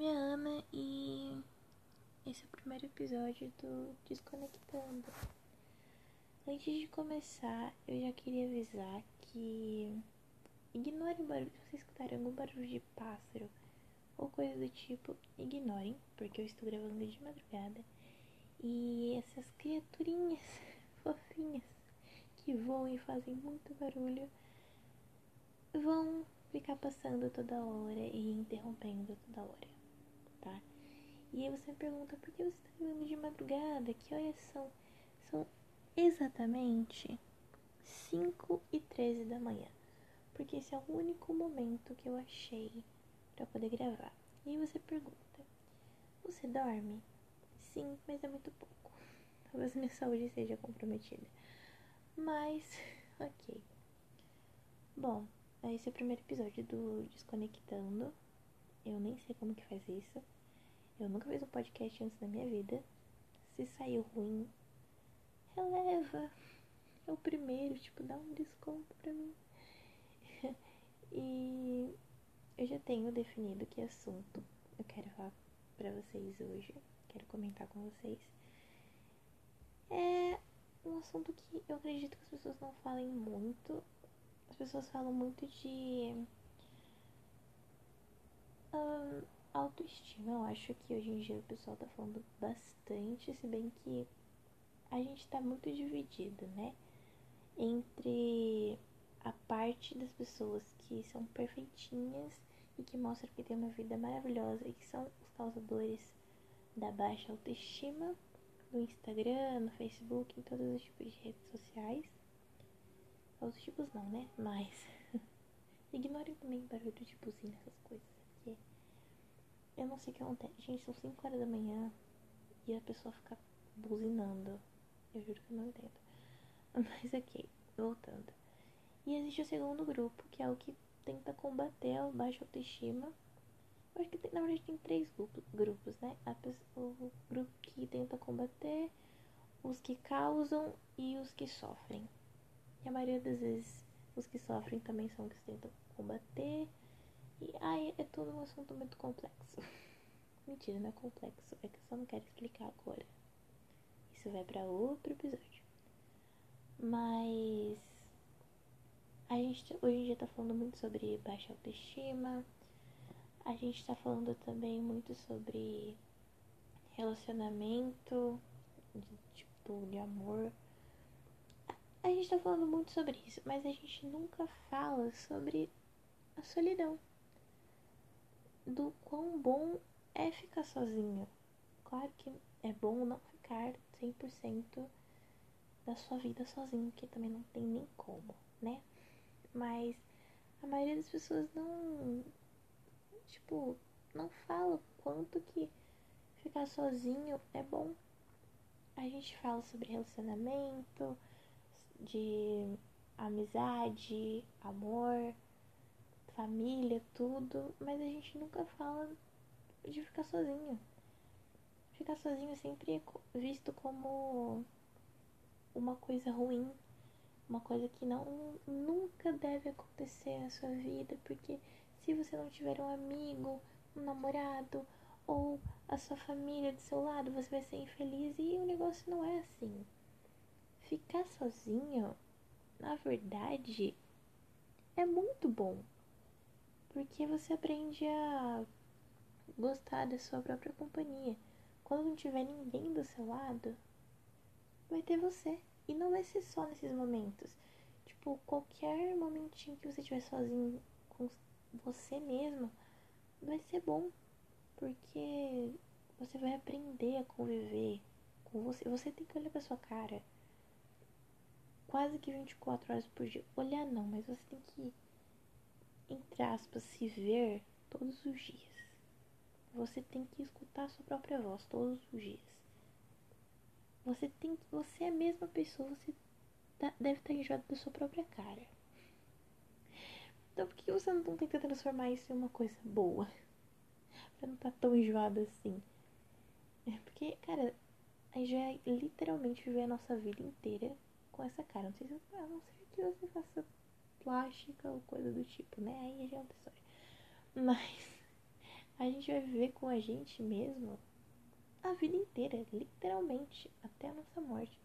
nome é Ana e esse é o primeiro episódio do Desconectando. Antes de começar, eu já queria avisar que ignorem barulho, se vocês escutarem algum barulho de pássaro ou coisa do tipo, ignorem, porque eu estou gravando de madrugada e essas criaturinhas fofinhas que voam e fazem muito barulho vão ficar passando toda hora e interrompendo toda hora? E aí você me pergunta, por que você está gravando de madrugada? Que horas são? São exatamente 5 e 13 da manhã. Porque esse é o único momento que eu achei para poder gravar. E aí você pergunta, você dorme? Sim, mas é muito pouco. Talvez minha saúde seja comprometida. Mas, ok. Bom, esse é o primeiro episódio do Desconectando. Eu nem sei como que faz isso. Eu nunca fiz um podcast antes na minha vida. Se saiu ruim, releva. É o primeiro, tipo, dá um desconto pra mim. e eu já tenho definido que assunto eu quero falar pra vocês hoje. Quero comentar com vocês. É um assunto que eu acredito que as pessoas não falem muito. As pessoas falam muito de Uh, autoestima, eu acho que hoje em dia o pessoal tá falando bastante, se bem que a gente tá muito dividido, né? Entre a parte das pessoas que são perfeitinhas e que mostram que tem uma vida maravilhosa e que são os causadores da baixa autoestima no Instagram, no Facebook, em todos os tipos de redes sociais. Os tipos não, né? Mas ignorem também barulho de buzina, essas coisas. Eu não sei o que acontece. Gente, são 5 horas da manhã e a pessoa fica buzinando. Eu juro que eu não entendo. Mas ok, voltando. E existe o segundo grupo, que é o que tenta combater a baixa autoestima. Eu acho que tem, na verdade tem três grupos, grupos né? Pessoa, o grupo que tenta combater, os que causam e os que sofrem. E a maioria das vezes os que sofrem também são os que tentam combater e ai, é todo um assunto muito complexo. Mentira, não é complexo, é que eu só não quero explicar agora. Isso vai para outro episódio. Mas a gente hoje em dia tá falando muito sobre baixa autoestima. A gente tá falando também muito sobre relacionamento, de, tipo, de amor. A gente tá falando muito sobre isso, mas a gente nunca fala sobre a solidão do quão bom é ficar sozinho. Claro que é bom não ficar 100% da sua vida sozinho, que também não tem nem como, né? Mas a maioria das pessoas não, tipo, não fala quanto que ficar sozinho é bom. A gente fala sobre relacionamento, de amizade, amor, família, tudo, mas a gente nunca fala de ficar sozinho. Ficar sozinho é sempre visto como uma coisa ruim, uma coisa que não nunca deve acontecer na sua vida, porque se você não tiver um amigo, um namorado ou a sua família do seu lado, você vai ser infeliz e o negócio não é assim. Ficar sozinho, na verdade, é muito bom. Porque você aprende a gostar da sua própria companhia. Quando não tiver ninguém do seu lado, vai ter você. E não vai ser só nesses momentos. Tipo, qualquer momentinho que você estiver sozinho com você mesmo, vai ser bom. Porque você vai aprender a conviver com você. Você tem que olhar pra sua cara quase que 24 horas por dia. Olhar não, mas você tem que entre aspas, se ver todos os dias. Você tem que escutar sua própria voz todos os dias. Você tem que, você é a mesma pessoa, você tá, deve estar enjoado da sua própria cara. Então por que você não tenta transformar isso em uma coisa boa? Pra não estar tá tão enjoado assim. É porque, cara, a gente vai literalmente viver a nossa vida inteira com essa cara. Não sei se, a não que você faça plástica ou coisa do tipo, né? Aí já é outra história. Mas a gente vai viver com a gente mesmo a vida inteira, literalmente, até a nossa morte.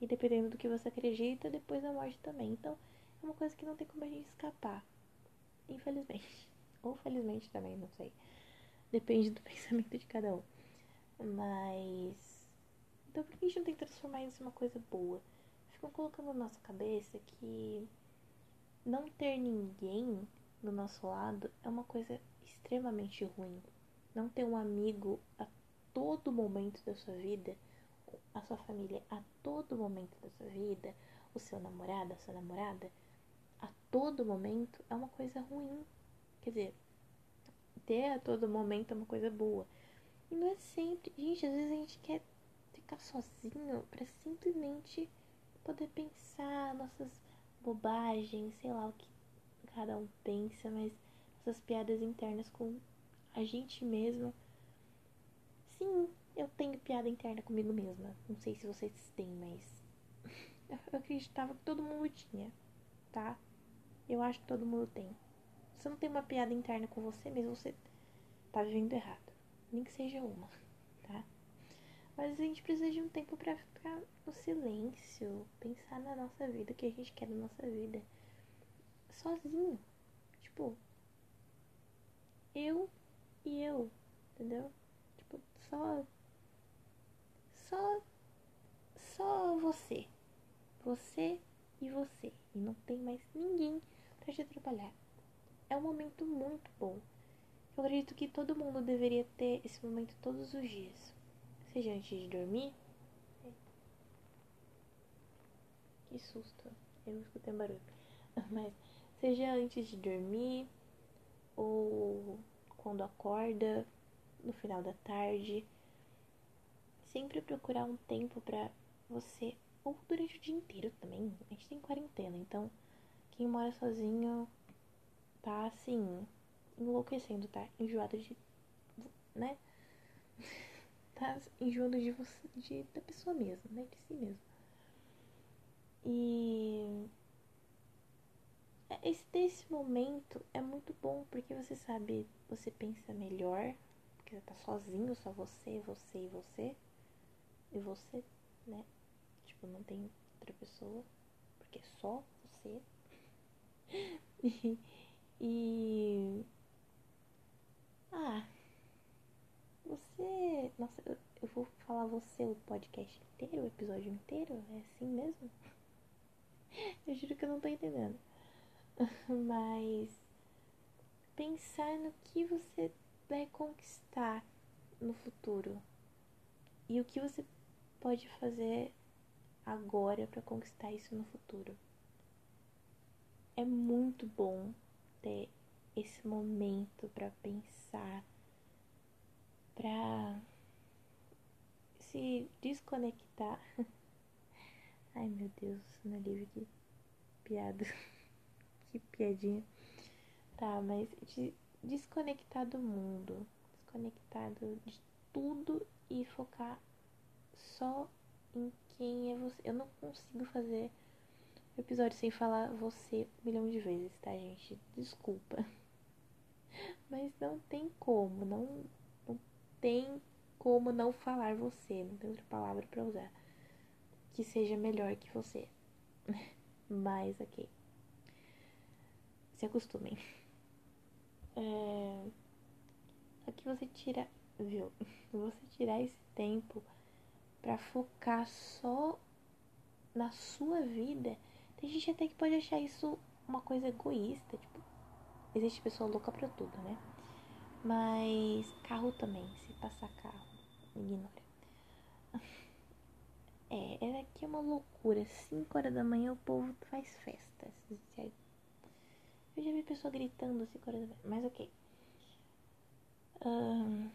E dependendo do que você acredita, depois da morte também. Então, é uma coisa que não tem como a gente escapar. Infelizmente. Ou felizmente também, não sei. Depende do pensamento de cada um. Mas. Então, por que a gente não tem que transformar isso em uma coisa boa? Ficam colocando na nossa cabeça que não ter ninguém do nosso lado é uma coisa extremamente ruim. Não ter um amigo a todo momento da sua vida, a sua família a todo momento da sua vida, o seu namorado, a sua namorada, a todo momento é uma coisa ruim. Quer dizer, ter a todo momento é uma coisa boa. E não é sempre. Gente, às vezes a gente quer ficar sozinho para simplesmente poder pensar nossas bobagens, sei lá o que cada um pensa, mas essas piadas internas com a gente mesmo. Sim, eu tenho piada interna comigo mesma. Não sei se vocês têm, mas eu acreditava que todo mundo tinha, tá? Eu acho que todo mundo tem. Se você não tem uma piada interna com você mesmo, você tá vivendo errado. Nem que seja uma? Mas a gente precisa de um tempo para ficar no silêncio, pensar na nossa vida, o que a gente quer na nossa vida. Sozinho. Tipo, eu e eu, entendeu? Tipo, só. Só. Só você. Você e você. E não tem mais ninguém para te atrapalhar. É um momento muito bom. Eu acredito que todo mundo deveria ter esse momento todos os dias. Seja antes de dormir. Que susto. Eu escutei um barulho. Mas seja antes de dormir ou quando acorda, no final da tarde. Sempre procurar um tempo para você ou durante o dia inteiro também. A gente tem quarentena, então quem mora sozinho tá assim, enlouquecendo, tá? Enjoado de. né? tá enjoando de você, de, da pessoa mesmo, né? De si mesmo. E esse desse momento é muito bom porque você sabe, você pensa melhor, porque você tá sozinho, só você, você e você. E você, né? Tipo, não tem outra pessoa, porque é só você. e, e ah, você. Nossa, eu, vou falar você o podcast inteiro, o episódio inteiro? É assim mesmo? Eu juro que eu não tô entendendo. Mas pensar no que você vai conquistar no futuro e o que você pode fazer agora para conquistar isso no futuro. É muito bom ter esse momento para pensar, para se desconectar. Ai meu Deus, no livro que piada. que piadinha. Tá, mas de desconectar do mundo, desconectado de tudo e focar só em quem é você. Eu não consigo fazer episódio sem falar você um milhão de vezes, tá, gente? Desculpa. Mas não tem como, não tem como não falar você, não tem outra palavra para usar que seja melhor que você. Mas ok. Se acostumem. É... Aqui você tira, viu? Você tirar esse tempo para focar só na sua vida. Tem gente até que pode achar isso uma coisa egoísta, tipo, Existe pessoa louca pra tudo, né? Mas carro também, passar carro, ignora. É, é aqui é uma loucura. 5 horas da manhã o povo faz festa. Eu já vi pessoa gritando às 5 horas da manhã, mas ok. Um,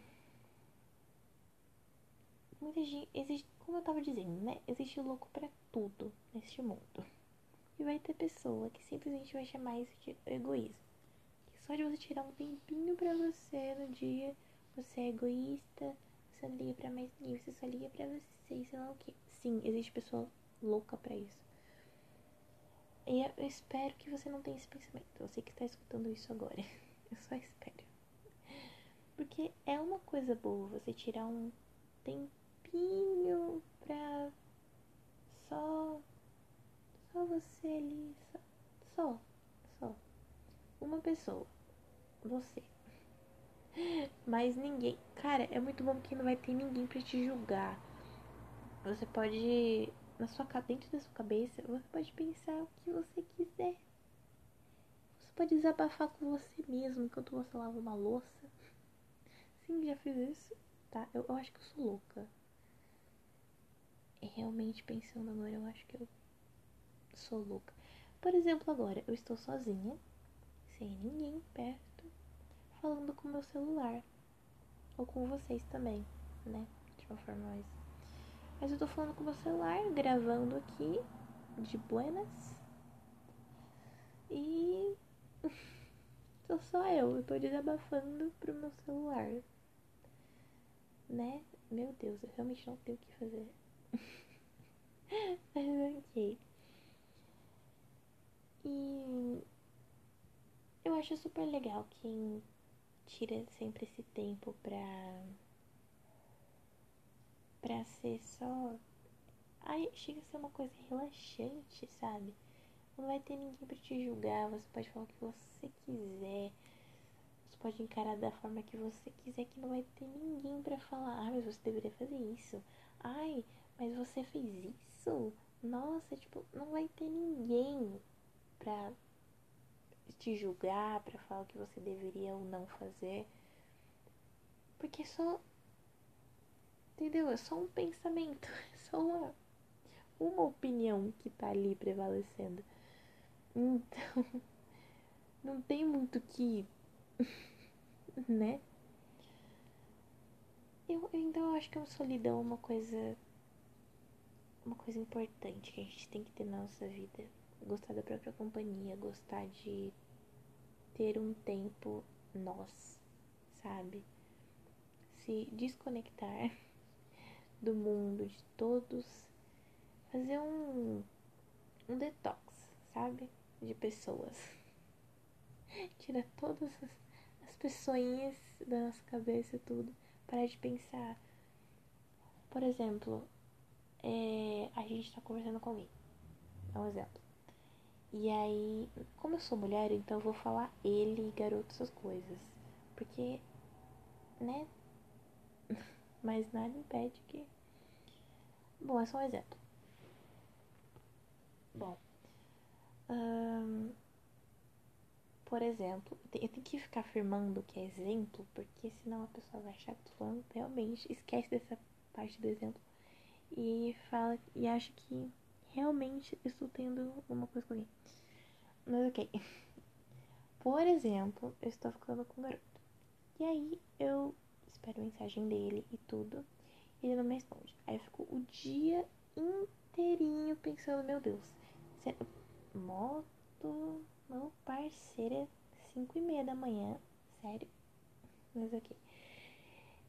muita gente. Existe, como eu tava dizendo, né? Existe louco pra tudo neste mundo. E vai ter pessoa que simplesmente vai chamar isso de egoísmo. Só de você tirar um tempinho pra você no dia, você é egoísta, você não liga pra mais ninguém, você só liga pra você sei lá o que. Sim, existe pessoa louca pra isso. E eu espero que você não tenha esse pensamento. Você que está escutando isso agora. Eu só espero. Porque é uma coisa boa você tirar um tempinho pra só. Só você ali. Só. Só. só. Uma pessoa. Você. Mas ninguém. Cara, é muito bom porque não vai ter ninguém pra te julgar. Você pode. Na sua, dentro da sua cabeça, você pode pensar o que você quiser. Você pode desabafar com você mesmo enquanto você lava uma louça. Sim, já fiz isso. Tá? Eu, eu acho que eu sou louca. Realmente pensando agora, eu acho que eu sou louca. Por exemplo, agora eu estou sozinha, sem ninguém perto, falando com meu celular. Ou com vocês também, né? De uma forma mais. Mas eu tô falando com meu celular, gravando aqui, de buenas. E. sou só eu, eu tô desabafando pro meu celular. Né? Meu Deus, eu realmente não tenho o que fazer. Mas ok. E eu acho super legal quem tira sempre esse tempo pra. pra ser só. Ai, chega a ser uma coisa relaxante, sabe? Não vai ter ninguém pra te julgar, você pode falar o que você quiser. Você pode encarar da forma que você quiser, que não vai ter ninguém para falar. Ah, mas você deveria fazer isso. Ai, mas você fez isso? Nossa, tipo, não vai ter ninguém pra te julgar, pra falar o que você deveria ou não fazer. Porque é só. Entendeu? É só um pensamento, é só uma, uma opinião que tá ali prevalecendo. Então, não tem muito que. né? Eu, então acho que a solidão é uma coisa uma coisa importante que a gente tem que ter na nossa vida. Gostar da própria companhia, gostar de ter um tempo nós, sabe? Se desconectar do mundo, de todos, fazer um, um detox, sabe? De pessoas. Tirar todas as, as pessoinhas da nossa cabeça e tudo. Parar de pensar. Por exemplo, é, a gente tá conversando com alguém. É um exemplo. E aí, como eu sou mulher, então eu vou falar ele, garoto, essas coisas. Porque, né? Mas nada impede que. Bom, é só um exemplo. Bom. por exemplo, eu tenho que ficar afirmando que é exemplo, porque senão a pessoa vai achar que falando realmente. Esquece dessa parte do exemplo e fala e acha que realmente estou tendo uma coisa com alguém. Mas ok. Por exemplo, eu estou ficando com um garoto. E aí eu espero mensagem dele e tudo. E ele não me responde. Aí eu fico o dia inteirinho pensando, meu Deus, moto, meu parceiro é 5 e meia da manhã. Sério? Mas ok.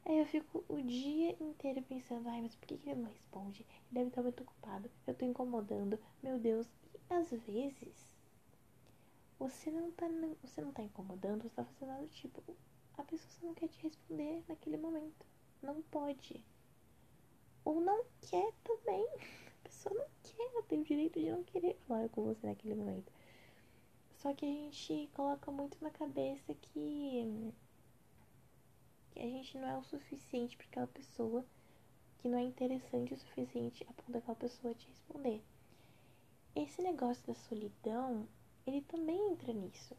Aí eu fico o dia inteiro pensando, ai, mas por que, ele não responde? Ele deve estar muito ocupado, eu tô incomodando, meu Deus. E às vezes você não tá, você não tá incomodando, você tá fazendo do tipo, a pessoa só não quer te responder naquele momento. Não pode. Ou não quer também. A pessoa não quer, ela tem o direito de não querer falar com você naquele momento. Só que a gente coloca muito na cabeça que que a gente não é o suficiente para aquela pessoa, que não é interessante o suficiente a ponto daquela pessoa te responder. Esse negócio da solidão, ele também entra nisso.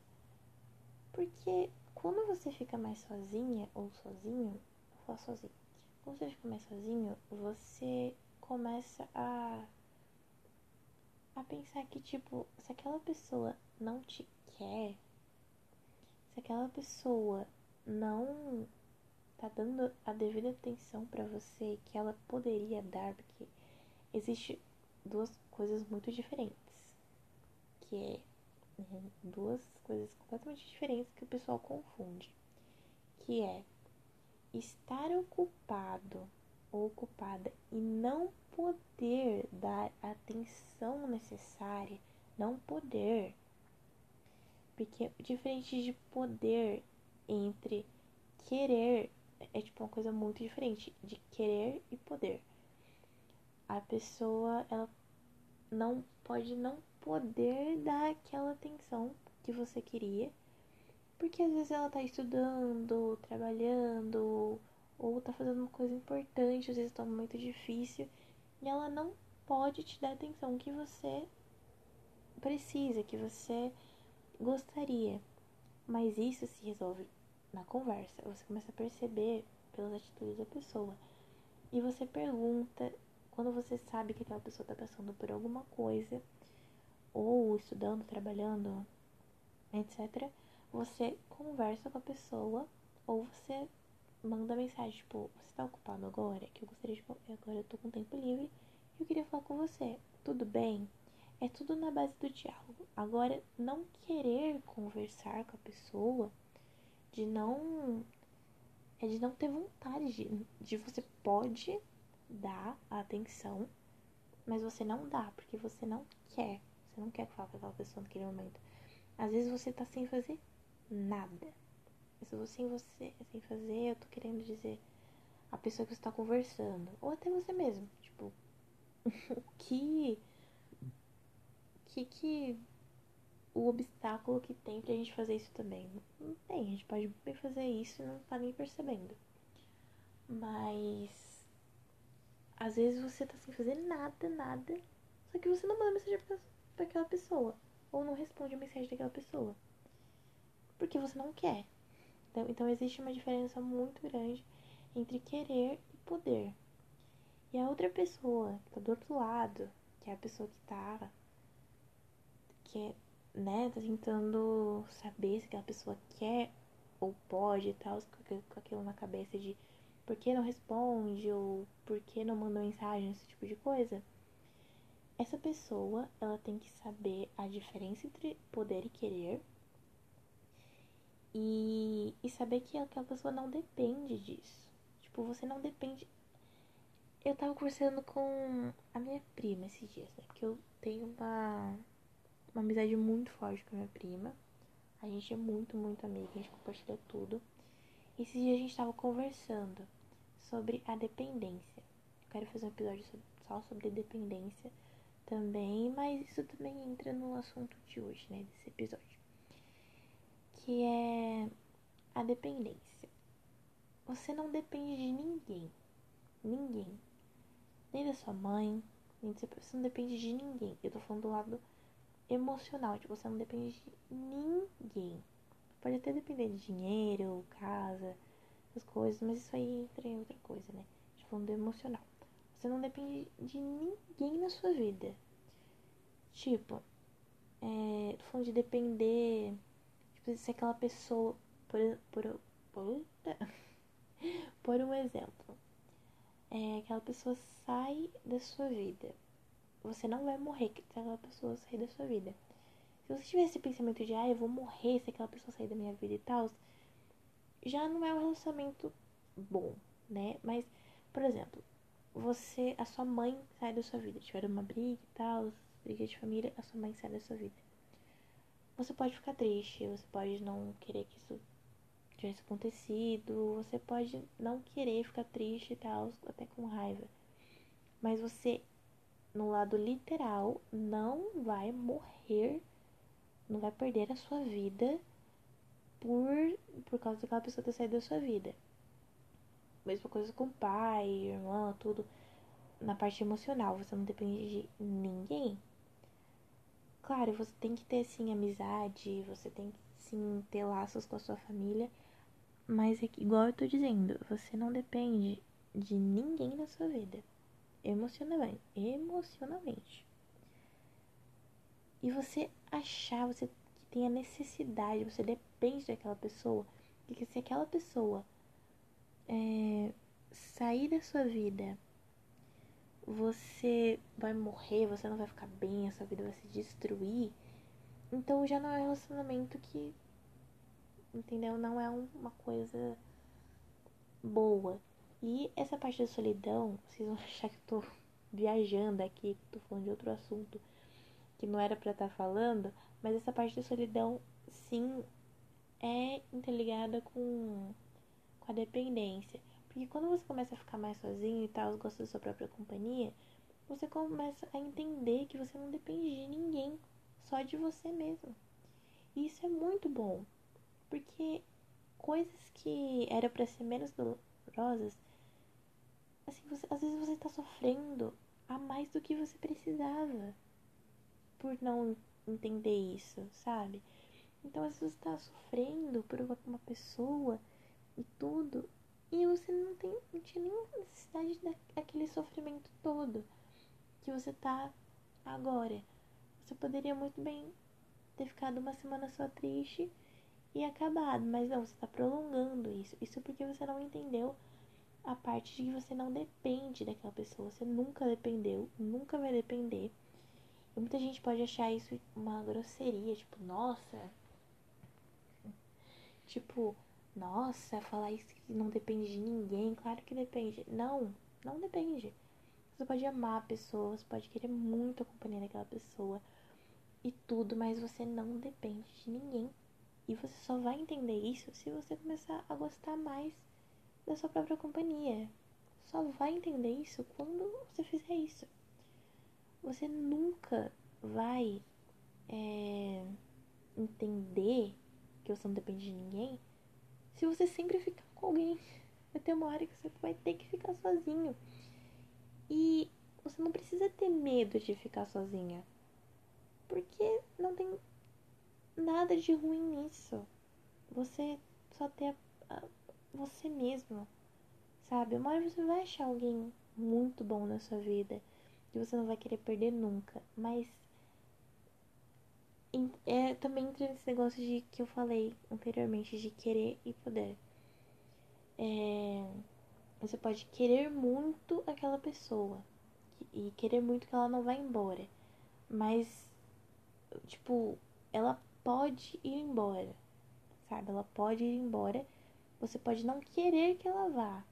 Porque quando você fica mais sozinha ou sozinho, vou falar sozinho. Quando você fica mais sozinho, você começa a a pensar que tipo, se aquela pessoa não te quer, se aquela pessoa não tá dando a devida atenção para você que ela poderia dar, porque existe duas coisas muito diferentes, que é né, duas coisas completamente diferentes que o pessoal confunde, que é estar ocupado ou ocupada e não poder dar a atenção necessária, não poder, porque diferente de poder entre querer é tipo uma coisa muito diferente de querer e poder. A pessoa, ela não pode não poder dar aquela atenção que você queria, porque às vezes ela tá estudando, trabalhando, ou tá fazendo uma coisa importante, às vezes tá um momento difícil, e ela não pode te dar a atenção que você precisa, que você gostaria. Mas isso se resolve na conversa. Você começa a perceber pelas atitudes da pessoa. E você pergunta, quando você sabe que aquela pessoa está passando por alguma coisa, ou estudando, trabalhando, etc., você conversa com a pessoa, ou você manda mensagem, tipo, você está ocupado agora? Que eu gostaria de. Agora eu tô com tempo livre e eu queria falar com você. Tudo bem? É tudo na base do diálogo. Agora, não querer conversar com a pessoa, de não. É de não ter vontade de, de você pode dar a atenção, mas você não dá, porque você não quer. Você não quer falar com aquela pessoa naquele momento. Às vezes você tá sem fazer nada. Sem você, sem fazer, eu tô querendo dizer a pessoa que você tá conversando, ou até você mesmo, tipo, o que que que o obstáculo que tem pra gente fazer isso também? Não tem, a gente pode bem fazer isso e não tá nem percebendo. Mas às vezes você tá sem fazer nada, nada, só que você não manda mensagem pra, pra aquela pessoa, ou não responde a mensagem daquela pessoa. Porque você não quer. Então, então existe uma diferença muito grande entre querer e poder. E a outra pessoa que tá do outro lado, que é a pessoa que tá que é, né, tá tentando saber se aquela pessoa quer ou pode e tal, com aquilo na cabeça de por que não responde ou por que não manda mensagem, esse tipo de coisa. Essa pessoa, ela tem que saber a diferença entre poder e querer e, e saber que aquela pessoa não depende disso. Tipo, você não depende. Eu tava conversando com a minha prima esses dias, né? Porque eu tenho uma, uma amizade muito forte com a minha prima. A gente é muito, muito amiga, a gente compartilha tudo. Esses dias a gente tava conversando sobre a dependência. Eu quero fazer um episódio só sobre dependência também, mas isso também entra no assunto de hoje, né? Desse episódio que é a dependência. Você não depende de ninguém. Ninguém. Nem da sua mãe, nem seu Você não depende de ninguém. Eu tô falando do lado emocional. Tipo, você não depende de ninguém. Pode até depender de dinheiro, casa, essas coisas, mas isso aí entra em outra coisa, né? Falando do emocional. Você não depende de ninguém na sua vida. Tipo, é, tô falando de depender Tipo, se aquela pessoa, por, por, por, por um exemplo, é, aquela pessoa sai da sua vida. Você não vai morrer se aquela pessoa sair da sua vida. Se você tiver esse pensamento de, ah, eu vou morrer se aquela pessoa sair da minha vida e tal, já não é um relacionamento bom, né? Mas, por exemplo, você, a sua mãe sai da sua vida, tiver uma briga e tal, briga de família, a sua mãe sai da sua vida. Você pode ficar triste, você pode não querer que isso tivesse acontecido, você pode não querer ficar triste e tal, até com raiva. Mas você, no lado literal, não vai morrer, não vai perder a sua vida por, por causa daquela pessoa ter saído da sua vida. Mesma coisa com pai, irmã, tudo. Na parte emocional, você não depende de ninguém. Claro, você tem que ter sim amizade, você tem que sim ter laços com a sua família, mas é que, igual eu tô dizendo, você não depende de ninguém na sua vida. Emocionalmente. Emocionalmente. E você achar, você que tem a necessidade, você depende daquela pessoa, porque se aquela pessoa é, sair da sua vida você vai morrer, você não vai ficar bem, a sua vida vai se destruir. Então já não é um relacionamento que, entendeu? Não é uma coisa boa. E essa parte da solidão, vocês vão achar que eu tô viajando aqui, que tô falando de outro assunto que não era para estar tá falando, mas essa parte da solidão sim é interligada com com a dependência. Porque quando você começa a ficar mais sozinho e tal, gosta da sua própria companhia, você começa a entender que você não depende de ninguém, só de você mesmo. E isso é muito bom, porque coisas que era para ser menos dolorosas, assim, você, às vezes você tá sofrendo a mais do que você precisava por não entender isso, sabe? Então, às vezes você tá sofrendo por uma pessoa e tudo, e você não, tem, não tinha nenhuma necessidade daquele sofrimento todo que você tá agora. Você poderia muito bem ter ficado uma semana só triste e acabado, mas não, você tá prolongando isso. Isso porque você não entendeu a parte de que você não depende daquela pessoa. Você nunca dependeu, nunca vai depender. E muita gente pode achar isso uma grosseria, tipo, nossa. Tipo, nossa, falar isso que não depende de ninguém. Claro que depende. Não, não depende. Você pode amar a pessoa, você pode querer muito a companhia daquela pessoa e tudo, mas você não depende de ninguém. E você só vai entender isso se você começar a gostar mais da sua própria companhia. Só vai entender isso quando você fizer isso. Você nunca vai é, entender que você não depende de ninguém se você sempre ficar com alguém. Vai ter uma hora que você vai ter que ficar sozinho. E você não precisa ter medo de ficar sozinha. Porque não tem nada de ruim nisso. Você só ter a, a, você mesmo. Sabe? Uma hora você vai achar alguém muito bom na sua vida. Que você não vai querer perder nunca. Mas é, também entra nesse negócio de que eu falei anteriormente, de querer e poder. É, você pode querer muito aquela pessoa e querer muito que ela não vá embora, mas, tipo, ela pode ir embora, sabe? Ela pode ir embora. Você pode não querer que ela vá,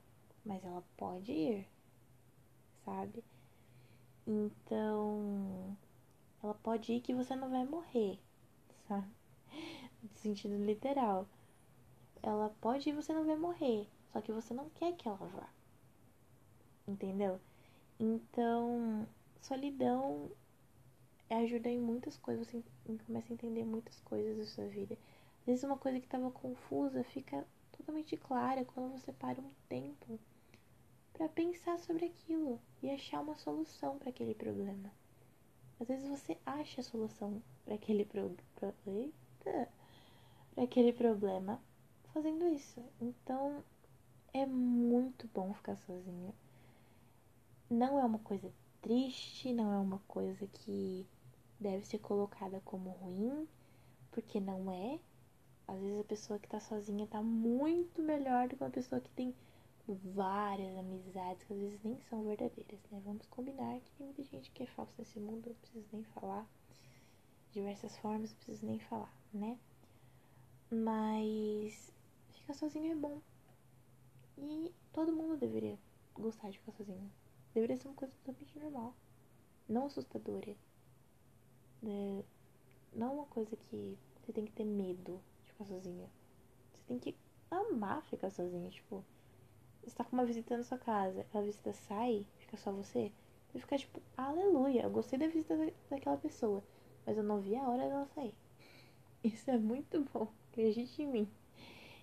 mas ela pode ir, sabe? Então, ela pode ir que você não vai morrer, sabe? No sentido literal. Ela pode ir e você não vai morrer. Só que você não quer que ela vá. Entendeu? Então, solidão ajuda em muitas coisas. Você começa a entender muitas coisas da sua vida. Às vezes, uma coisa que estava confusa fica totalmente clara quando você para um tempo para pensar sobre aquilo e achar uma solução para aquele problema. Às vezes você acha a solução para aquele para aquele problema fazendo isso. Então é muito bom ficar sozinha. Não é uma coisa triste, não é uma coisa que deve ser colocada como ruim, porque não é. Às vezes a pessoa que tá sozinha tá muito melhor do que uma pessoa que tem várias amizades que às vezes nem são verdadeiras, né? Vamos combinar que tem muita gente que é falsa nesse mundo, não preciso nem falar. Diversas formas, não preciso nem falar, né? Mas ficar sozinho é bom. E todo mundo deveria gostar de ficar sozinho. Deveria ser uma coisa totalmente normal. Não assustadora. É, não uma coisa que você tem que ter medo ficar sozinha. Você tem que amar ficar sozinha, tipo você tá com uma visita na sua casa, aquela visita sai, fica só você, você fica tipo, aleluia, eu gostei da visita daquela pessoa, mas eu não vi a hora dela sair. Isso é muito bom, acredite em mim.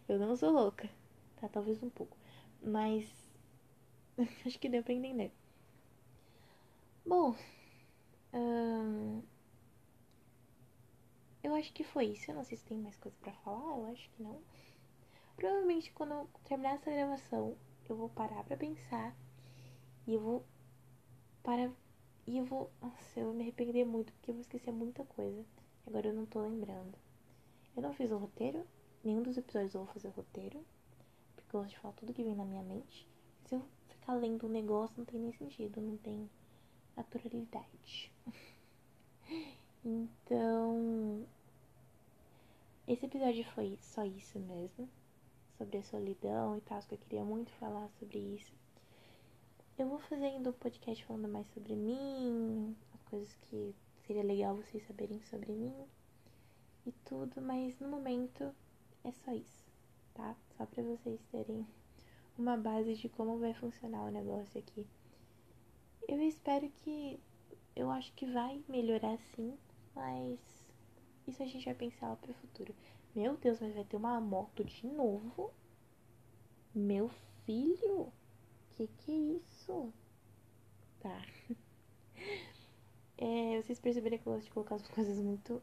Eu não sou louca, tá? Talvez um pouco, mas acho que deu pra entender. Bom, hum, eu acho que foi isso. Eu não sei se tem mais coisa para falar, eu acho que não. Provavelmente quando eu terminar essa gravação, eu vou parar pra pensar e eu vou para e eu vou, nossa, eu vou me arrepender muito porque eu vou esquecer muita coisa. Agora eu não tô lembrando. Eu não fiz o roteiro, nenhum dos episódios eu vou fazer roteiro, porque eu gosto de falar tudo que vem na minha mente. Se eu ficar lendo um negócio, não tem nem sentido, não tem naturalidade. então, esse episódio foi só isso mesmo sobre a solidão e tal, que eu queria muito falar sobre isso. Eu vou fazendo um podcast falando mais sobre mim, as coisas que seria legal vocês saberem sobre mim e tudo, mas no momento é só isso, tá? Só pra vocês terem uma base de como vai funcionar o negócio aqui. Eu espero que. Eu acho que vai melhorar sim, mas isso a gente vai pensar lá pro futuro. Meu Deus, mas vai ter uma moto de novo? Meu filho? Que que é isso? Tá. É, vocês perceberam que eu gosto de colocar as coisas muito.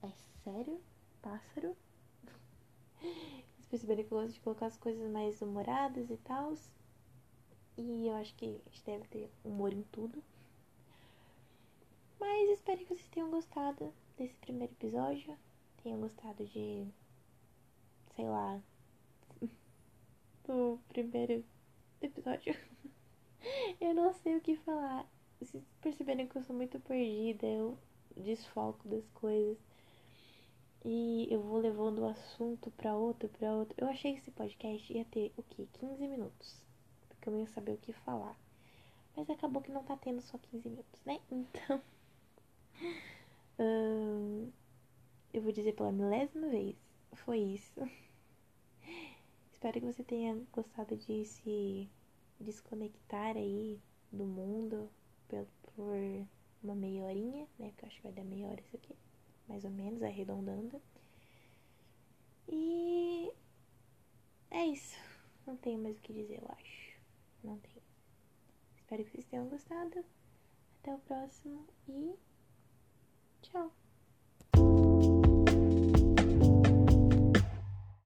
É sério? Pássaro? Vocês perceberam que eu gosto de colocar as coisas mais humoradas e tal. E eu acho que a gente deve ter humor em tudo. Mas espero que vocês tenham gostado desse primeiro episódio. Tenham gostado de. Sei lá. Do primeiro episódio. eu não sei o que falar. Vocês perceberam que eu sou muito perdida, eu desfoco das coisas. E eu vou levando o assunto pra outro, pra outro. Eu achei que esse podcast ia ter o quê? 15 minutos. Porque eu ia saber o que falar. Mas acabou que não tá tendo só 15 minutos, né? Então. Hum, eu vou dizer pela milésima vez. Foi isso. Espero que você tenha gostado de se desconectar aí do mundo por uma meia horinha, né? Porque eu acho que vai dar meia hora isso aqui, mais ou menos, arredondando. E é isso. Não tenho mais o que dizer, eu acho. Não tenho. Espero que vocês tenham gostado. Até o próximo e tchau.